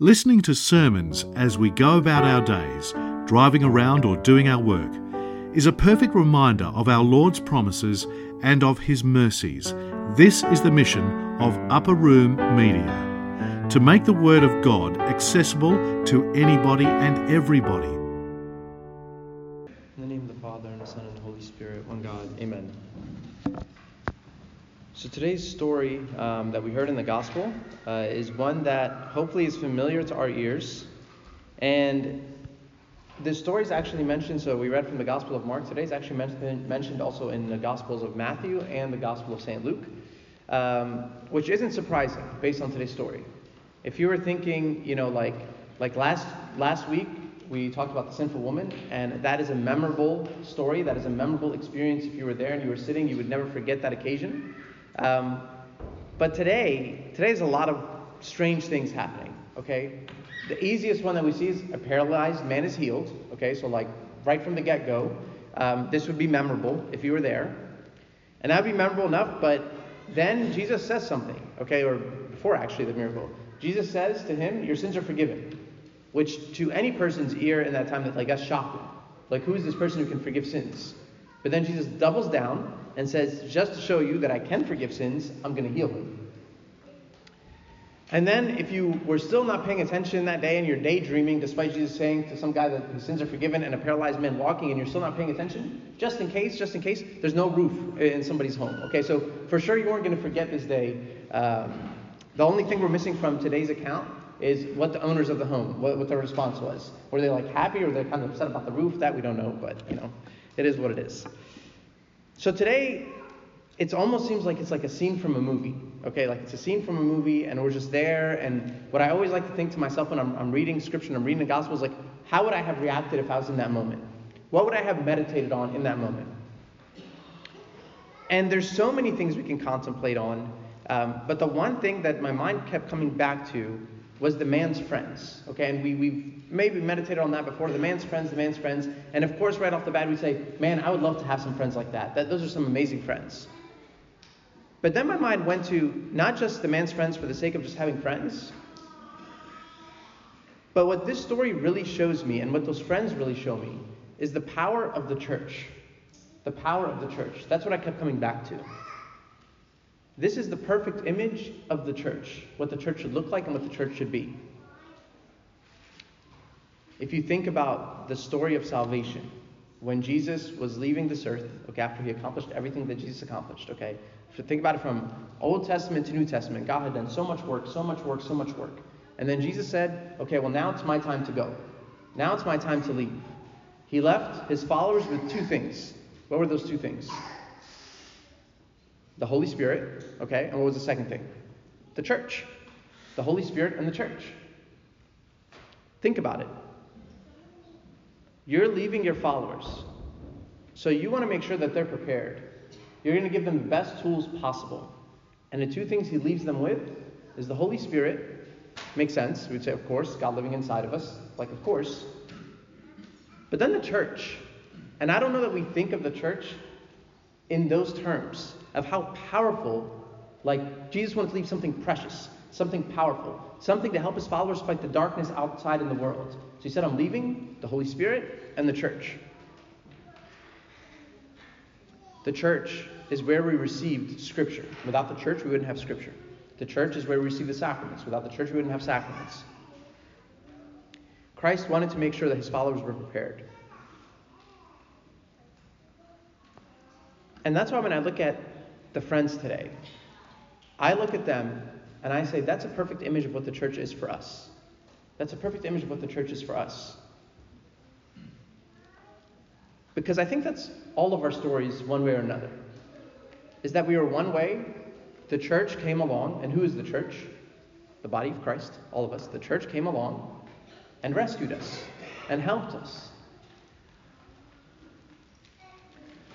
Listening to sermons as we go about our days, driving around or doing our work, is a perfect reminder of our Lord's promises and of His mercies. This is the mission of Upper Room Media to make the Word of God accessible to anybody and everybody. So today's story um, that we heard in the Gospel uh, is one that hopefully is familiar to our ears. And this story is actually mentioned, so we read from the Gospel of Mark. Today It's actually mentioned, mentioned also in the Gospels of Matthew and the Gospel of St. Luke, um, which isn't surprising based on today's story. If you were thinking, you know, like, like last, last week, we talked about the sinful woman, and that is a memorable story. That is a memorable experience. If you were there and you were sitting, you would never forget that occasion. Um, but today, today today's a lot of strange things happening. Okay, the easiest one that we see is a paralyzed man is healed. Okay, so like right from the get-go, um, this would be memorable if you were there, and that would be memorable enough. But then Jesus says something. Okay, or before actually the miracle, Jesus says to him, "Your sins are forgiven," which to any person's ear in that time that like that's shocking. Like who is this person who can forgive sins? But then Jesus doubles down and says, just to show you that I can forgive sins, I'm going to heal him. And then, if you were still not paying attention that day and you're daydreaming, despite Jesus saying to some guy that his sins are forgiven and a paralyzed man walking, and you're still not paying attention, just in case, just in case, there's no roof in somebody's home. Okay, so for sure you weren't going to forget this day. Um, the only thing we're missing from today's account is what the owners of the home, what, what their response was. Were they like happy or they're kind of upset about the roof? That we don't know, but you know, it is what it is. So today, it almost seems like it's like a scene from a movie. Okay, like it's a scene from a movie, and we're just there. And what I always like to think to myself when I'm, I'm reading scripture and I'm reading the gospel is like, how would I have reacted if I was in that moment? What would I have meditated on in that moment? And there's so many things we can contemplate on, um, but the one thing that my mind kept coming back to was the man's friends. Okay, and we, we've maybe meditated on that before the man's friends, the man's friends. And of course, right off the bat, we say, man, I would love to have some friends like that. that those are some amazing friends. But then my mind went to not just the man's friends for the sake of just having friends, but what this story really shows me and what those friends really show me is the power of the church. The power of the church. That's what I kept coming back to. This is the perfect image of the church, what the church should look like and what the church should be. If you think about the story of salvation, when Jesus was leaving this earth, okay, after he accomplished everything that Jesus accomplished, okay, so think about it from Old Testament to New Testament. God had done so much work, so much work, so much work. And then Jesus said, okay, well, now it's my time to go. Now it's my time to leave. He left his followers with two things. What were those two things? The Holy Spirit, okay? And what was the second thing? The church. The Holy Spirit and the church. Think about it. You're leaving your followers. So you want to make sure that they're prepared. You're going to give them the best tools possible. And the two things he leaves them with is the Holy Spirit. Makes sense. We'd say, of course, God living inside of us. Like, of course. But then the church. And I don't know that we think of the church in those terms of how powerful, like Jesus wanted to leave something precious, something powerful, something to help his followers fight the darkness outside in the world. So he said, I'm leaving the Holy Spirit and the church. The church is where we received Scripture. Without the church, we wouldn't have Scripture. The church is where we receive the sacraments. Without the church, we wouldn't have sacraments. Christ wanted to make sure that his followers were prepared. And that's why when I look at the friends today, I look at them and I say, that's a perfect image of what the church is for us. That's a perfect image of what the church is for us. Because I think that's all of our stories, one way or another. Is that we were one way, the church came along, and who is the church? The body of Christ, all of us. The church came along and rescued us and helped us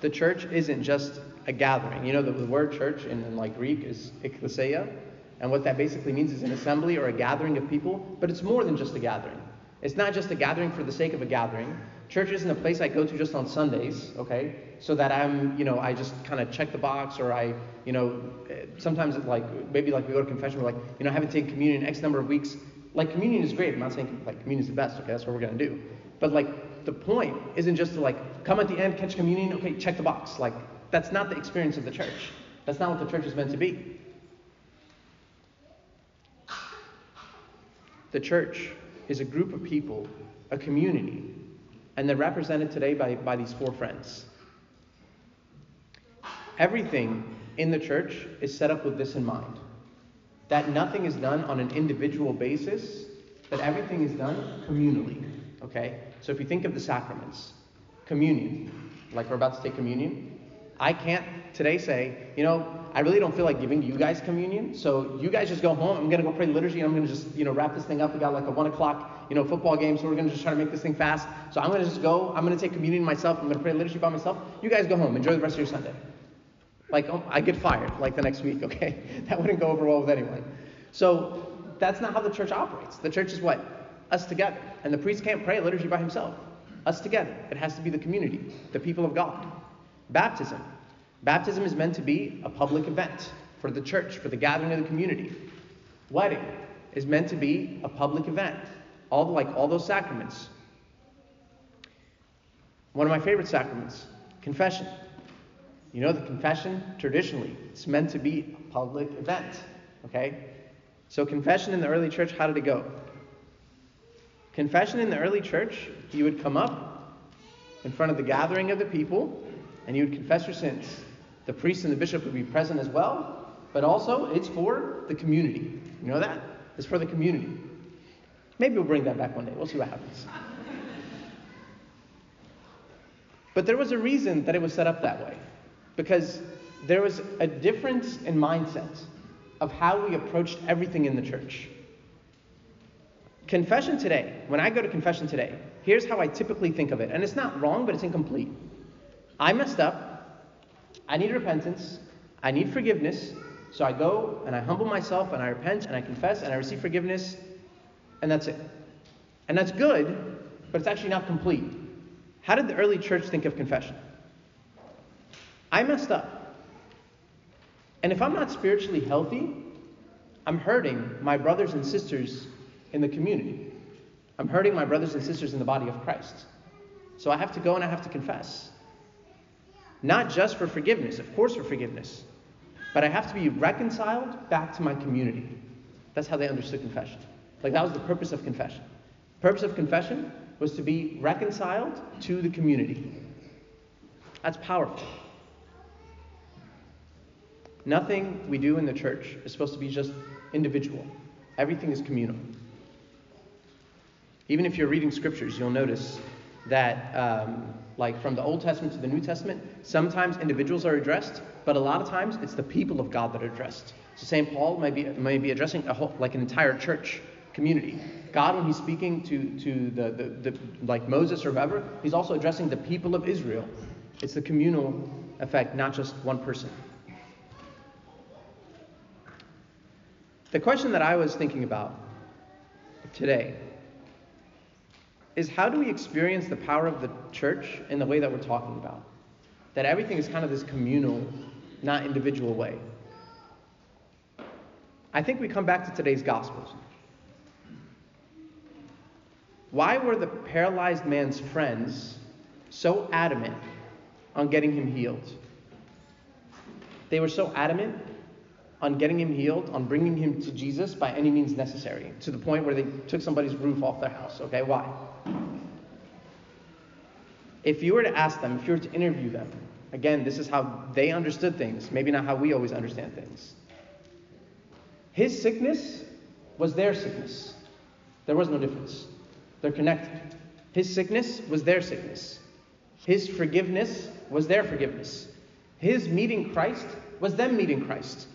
the church isn't just a gathering. You know, the, the word church in, in like Greek is ekklesia, and what that basically means is an assembly or a gathering of people, but it's more than just a gathering. It's not just a gathering for the sake of a gathering. Church isn't a place I go to just on Sundays, okay? So that I'm, you know, I just kind of check the box or I, you know, sometimes like maybe like we go to confession, we're like, you know, I haven't taken communion X number of weeks. Like communion is great. I'm not saying like communion is the best. Okay, that's what we're gonna do. But like the point isn't just to like come at the end, catch communion. Okay, check the box. Like that's not the experience of the church. That's not what the church is meant to be. The church is a group of people, a community, and they're represented today by, by these four friends. Everything in the church is set up with this in mind that nothing is done on an individual basis, that everything is done communally. Okay? So if you think of the sacraments, communion, like we're about to take communion, I can't today say, you know, I really don't feel like giving you guys communion, so you guys just go home. I'm gonna go pray liturgy. I'm gonna just, you know, wrap this thing up. We got like a one o'clock, you know, football game, so we're gonna just try to make this thing fast. So I'm gonna just go. I'm gonna take communion myself. I'm gonna pray liturgy by myself. You guys go home. Enjoy the rest of your Sunday. Like oh, I get fired like the next week. Okay, that wouldn't go over well with anyone. So that's not how the church operates. The church is what us together, and the priest can't pray liturgy by himself. Us together. It has to be the community, the people of God. Baptism. Baptism is meant to be a public event for the church, for the gathering of the community. Wedding is meant to be a public event, all like all those sacraments. One of my favorite sacraments, confession. You know, the confession traditionally it's meant to be a public event. Okay, so confession in the early church, how did it go? Confession in the early church, you would come up in front of the gathering of the people and you would confess your sins. The priest and the bishop would be present as well, but also it's for the community. You know that? It's for the community. Maybe we'll bring that back one day. We'll see what happens. But there was a reason that it was set up that way. Because there was a difference in mindset of how we approached everything in the church. Confession today, when I go to confession today, here's how I typically think of it. And it's not wrong, but it's incomplete. I messed up. I need repentance. I need forgiveness. So I go and I humble myself and I repent and I confess and I receive forgiveness. And that's it. And that's good, but it's actually not complete. How did the early church think of confession? I messed up. And if I'm not spiritually healthy, I'm hurting my brothers and sisters in the community. I'm hurting my brothers and sisters in the body of Christ. So I have to go and I have to confess. Not just for forgiveness, of course, for forgiveness, but I have to be reconciled back to my community. That's how they understood confession. Like that was the purpose of confession. purpose of confession was to be reconciled to the community. That's powerful. Nothing we do in the church is supposed to be just individual. Everything is communal. Even if you're reading scriptures, you'll notice that, um, like from the Old Testament to the New Testament, sometimes individuals are addressed, but a lot of times it's the people of God that are addressed. So St. Paul may be, may be addressing a whole, like an entire church community. God, when he's speaking to, to the, the, the, like Moses or whoever, he's also addressing the people of Israel. It's the communal effect, not just one person. The question that I was thinking about today is how do we experience the power of the church in the way that we're talking about? That everything is kind of this communal, not individual way. I think we come back to today's Gospels. Why were the paralyzed man's friends so adamant on getting him healed? They were so adamant on getting him healed, on bringing him to Jesus by any means necessary, to the point where they took somebody's roof off their house. Okay, why? If you were to ask them, if you were to interview them, again, this is how they understood things, maybe not how we always understand things. His sickness was their sickness. There was no difference. They're connected. His sickness was their sickness. His forgiveness was their forgiveness. His meeting Christ was them meeting Christ.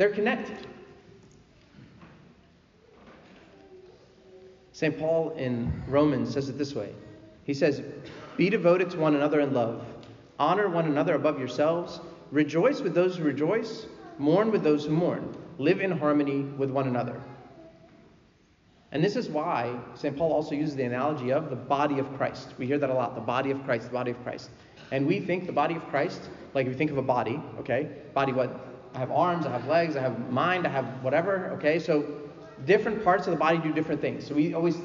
They're connected. St. Paul in Romans says it this way He says, Be devoted to one another in love, honor one another above yourselves, rejoice with those who rejoice, mourn with those who mourn, live in harmony with one another. And this is why St. Paul also uses the analogy of the body of Christ. We hear that a lot the body of Christ, the body of Christ. And we think the body of Christ, like if you think of a body, okay, body what? I have arms, I have legs, I have mind, I have whatever, okay? So different parts of the body do different things. So we always,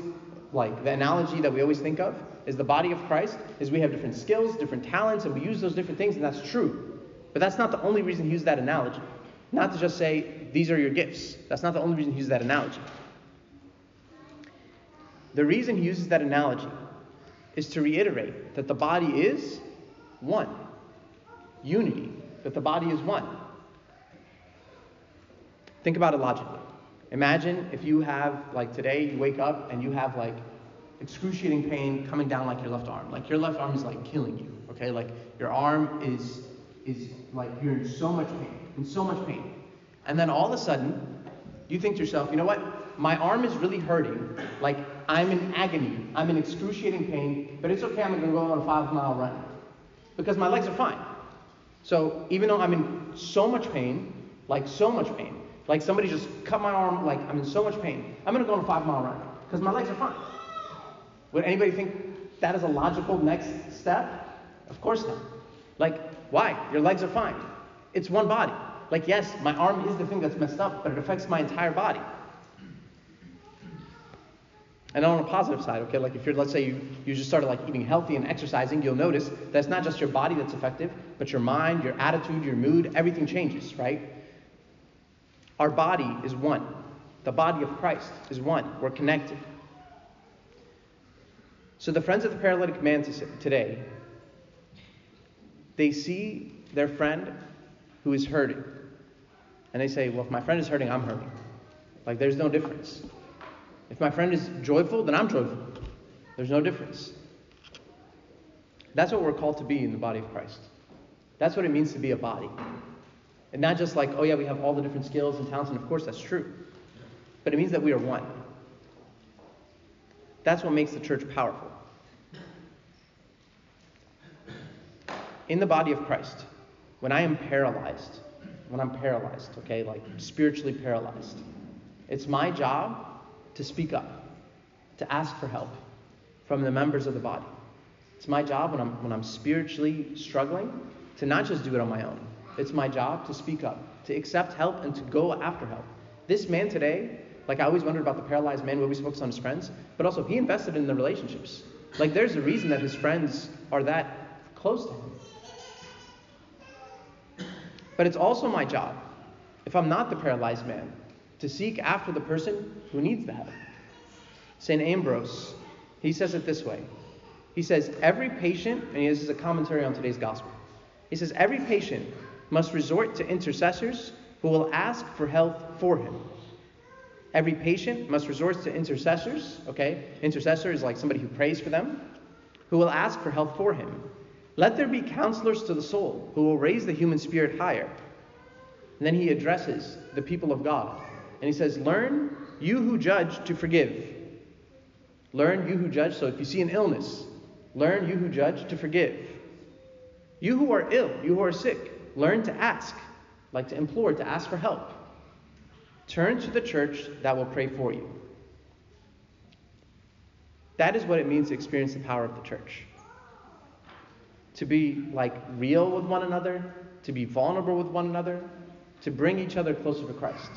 like, the analogy that we always think of is the body of Christ is we have different skills, different talents, and we use those different things, and that's true. But that's not the only reason he used that analogy. Not to just say, these are your gifts. That's not the only reason he used that analogy. The reason he uses that analogy is to reiterate that the body is one. Unity, that the body is one. Think about it logically. Imagine if you have, like today, you wake up and you have like excruciating pain coming down like your left arm. Like your left arm is like killing you, okay? Like your arm is is like you're in so much pain, in so much pain. And then all of a sudden, you think to yourself, you know what? My arm is really hurting. Like I'm in agony. I'm in excruciating pain, but it's okay. I'm going to go on a five mile run because my legs are fine. So even though I'm in so much pain, like so much pain, like somebody just cut my arm, like I'm in so much pain, I'm to go on a five mile run because my legs are fine. Would anybody think that is a logical next step? Of course not. Like, why? Your legs are fine. It's one body. Like, yes, my arm is the thing that's messed up, but it affects my entire body. And on a positive side, okay, like if you're, let's say you, you just started like eating healthy and exercising, you'll notice that it's not just your body that's effective, but your mind, your attitude, your mood, everything changes, right? Our body is one. The body of Christ is one. We're connected. So the friends of the paralytic man today, they see their friend who is hurting. And they say, well, if my friend is hurting, I'm hurting. Like there's no difference. If my friend is joyful, then I'm joyful. There's no difference. That's what we're called to be in the body of Christ. That's what it means to be a body. And not just like, oh yeah, we have all the different skills and talents, and of course that's true. But it means that we are one. That's what makes the church powerful. In the body of Christ, when I am paralyzed, when I'm paralyzed, okay, like spiritually paralyzed, it's my job to speak up, to ask for help from the members of the body. It's my job when I'm, when I'm spiritually struggling to not just do it on my own. It's my job to speak up, to accept help, and to go after help. This man today, like I always wondered about the paralyzed man, we always focus on his friends, but also he invested in the relationships. Like there's a reason that his friends are that close to him. But it's also my job, if I'm not the paralyzed man, to seek after the person who needs the help. St. Ambrose, he says it this way. He says, Every patient, and this is a commentary on today's gospel, he says, Every patient must resort to intercessors who will ask for health for him. Every patient must resort to intercessors, okay? Intercessor is like somebody who prays for them, who will ask for help for him. Let there be counselors to the soul who will raise the human spirit higher. And then he addresses the people of God. And he says, Learn, you who judge, to forgive. Learn, you who judge. So if you see an illness, learn, you who judge, to forgive. You who are ill, you who are sick, learn to ask, like to implore, to ask for help. Turn to the church that will pray for you. That is what it means to experience the power of the church. To be like real with one another, to be vulnerable with one another, to bring each other closer to Christ.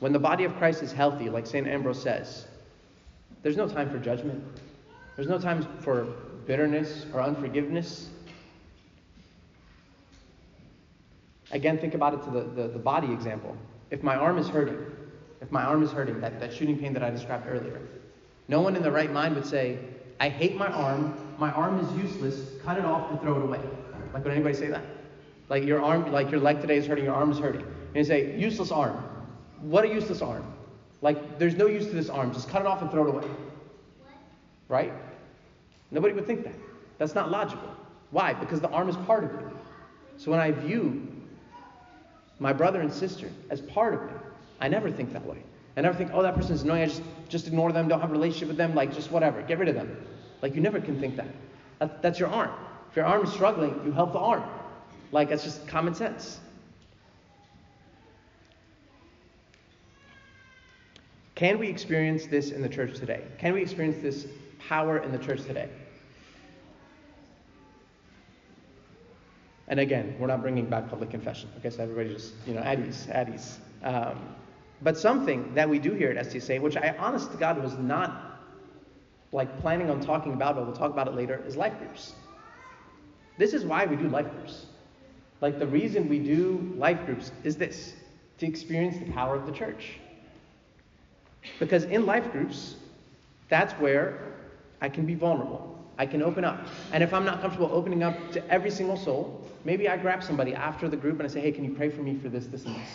When the body of Christ is healthy, like St. Ambrose says, there's no time for judgment. There's no time for bitterness or unforgiveness. Again, think about it to the, the, the, body example. If my arm is hurting, if my arm is hurting, that, that shooting pain that I described earlier, no one in the right mind would say, I hate my arm, my arm is useless, cut it off and throw it away. Like, would anybody say that? Like your arm, like your leg today is hurting, your arm is hurting. And you say, useless arm. What a useless arm. Like, there's no use to this arm. Just cut it off and throw it away. Right? Nobody would think that. That's not logical. Why? Because the arm is part of you. So when I view my brother and sister as part of me, I never think that way. I never think, oh, that person's annoying. I just, just ignore them, don't have a relationship with them, like, just whatever. Get rid of them. Like, you never can think that. that that's your arm. If your arm is struggling, you help the arm. Like, that's just common sense. Can we experience this in the church today? Can we experience this power in the church today? And again, we're not bringing back public confession. Okay, so everybody just, you know, at ease, at ease. Um, but something that we do here at STSA, which I honest to God was not like planning on talking about, but we'll talk about it later, is life groups. This is why we do life groups. Like the reason we do life groups is this to experience the power of the church. Because in life groups, that's where I can be vulnerable. I can open up. And if I'm not comfortable opening up to every single soul, maybe I grab somebody after the group and I say, hey, can you pray for me for this, this, and this?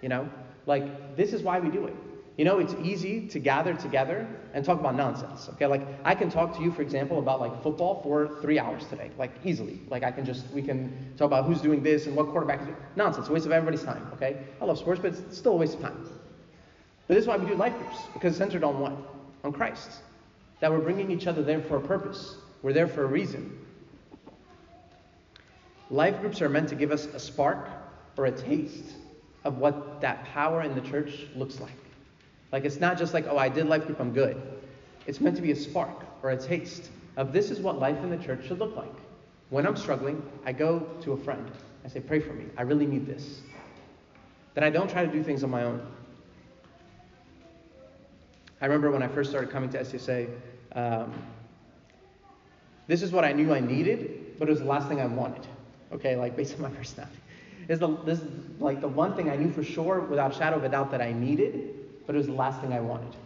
You know? Like, this is why we do it. You know, it's easy to gather together and talk about nonsense. Okay, like I can talk to you, for example, about like football for three hours today, like easily. Like I can just we can talk about who's doing this and what quarterback is doing. Nonsense, waste of everybody's time. Okay, I love sports, but it's still a waste of time. But this is why we do life groups because it's centered on what? On Christ. That we're bringing each other there for a purpose. We're there for a reason. Life groups are meant to give us a spark or a taste of what that power in the church looks like. Like it's not just like, oh, I did life group, I'm good. It's meant to be a spark or a taste of this is what life in the church should look like. When I'm struggling, I go to a friend. I say, pray for me. I really need this. That I don't try to do things on my own. I remember when I first started coming to STSA, um, this is what I knew I needed, but it was the last thing I wanted. Okay, like based on my personality. This is, the, this is like the one thing I knew for sure, without shadow of a doubt, that I needed, but it was the last thing I wanted.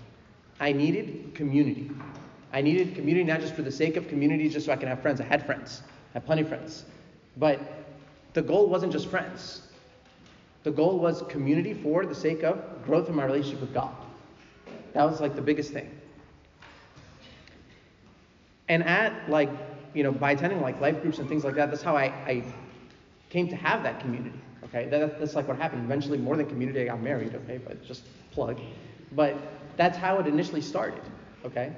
I needed community. I needed community not just for the sake of community, just so I can have friends. I had friends, I had plenty of friends. But the goal wasn't just friends. The goal was community for the sake of growth in my relationship with God. That was like the biggest thing. And at like, you know, by attending like life groups and things like that, that's how I, I came to have that community. Okay, that, that's like what happened. Eventually, more than community, I got married. Okay, but just plug. But that's how it initially started. Okay.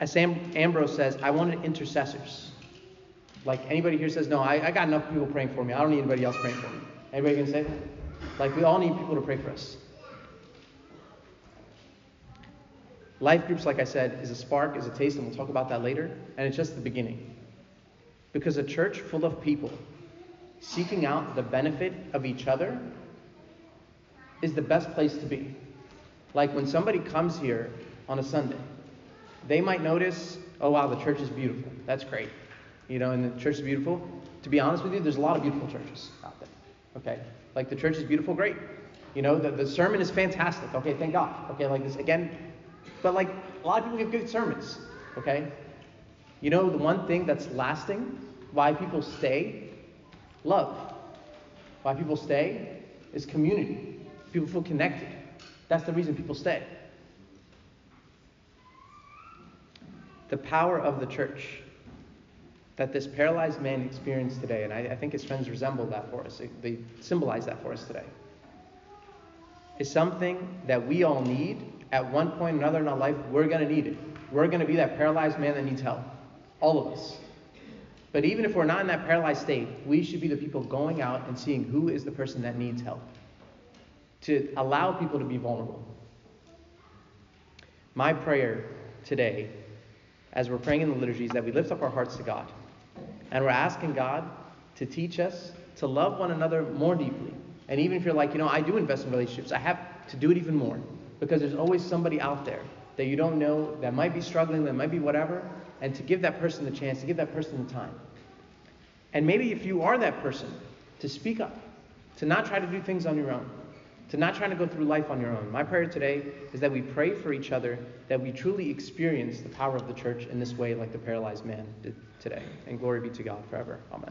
As St. Ambrose says, I wanted intercessors. Like anybody here says, no, I, I got enough people praying for me. I don't need anybody else praying for me. Anybody can say that? Like we all need people to pray for us. Life groups, like I said, is a spark, is a taste, and we'll talk about that later. And it's just the beginning. Because a church full of people seeking out the benefit of each other is the best place to be. Like when somebody comes here on a Sunday, they might notice, oh wow, the church is beautiful. That's great. You know, and the church is beautiful. To be honest with you, there's a lot of beautiful churches out there. Okay? Like the church is beautiful, great. You know, the, the sermon is fantastic. Okay, thank God. Okay, like this again. But like a lot of people give good sermons. Okay? You know the one thing that's lasting, why people stay Love. Why people stay is community. People feel connected. That's the reason people stay. The power of the church that this paralyzed man experienced today, and I, I think his friends resemble that for us, they symbolize that for us today, is something that we all need at one point or another in our life. We're going to need it. We're going to be that paralyzed man that needs help. All of us. But even if we're not in that paralyzed state, we should be the people going out and seeing who is the person that needs help. To allow people to be vulnerable. My prayer today, as we're praying in the liturgy, is that we lift up our hearts to God. And we're asking God to teach us to love one another more deeply. And even if you're like, you know, I do invest in relationships, I have to do it even more. Because there's always somebody out there that you don't know that might be struggling, that might be whatever, and to give that person the chance, to give that person the time. And maybe if you are that person, to speak up, to not try to do things on your own, to not try to go through life on your own. My prayer today is that we pray for each other, that we truly experience the power of the church in this way, like the paralyzed man did today. And glory be to God forever. Amen.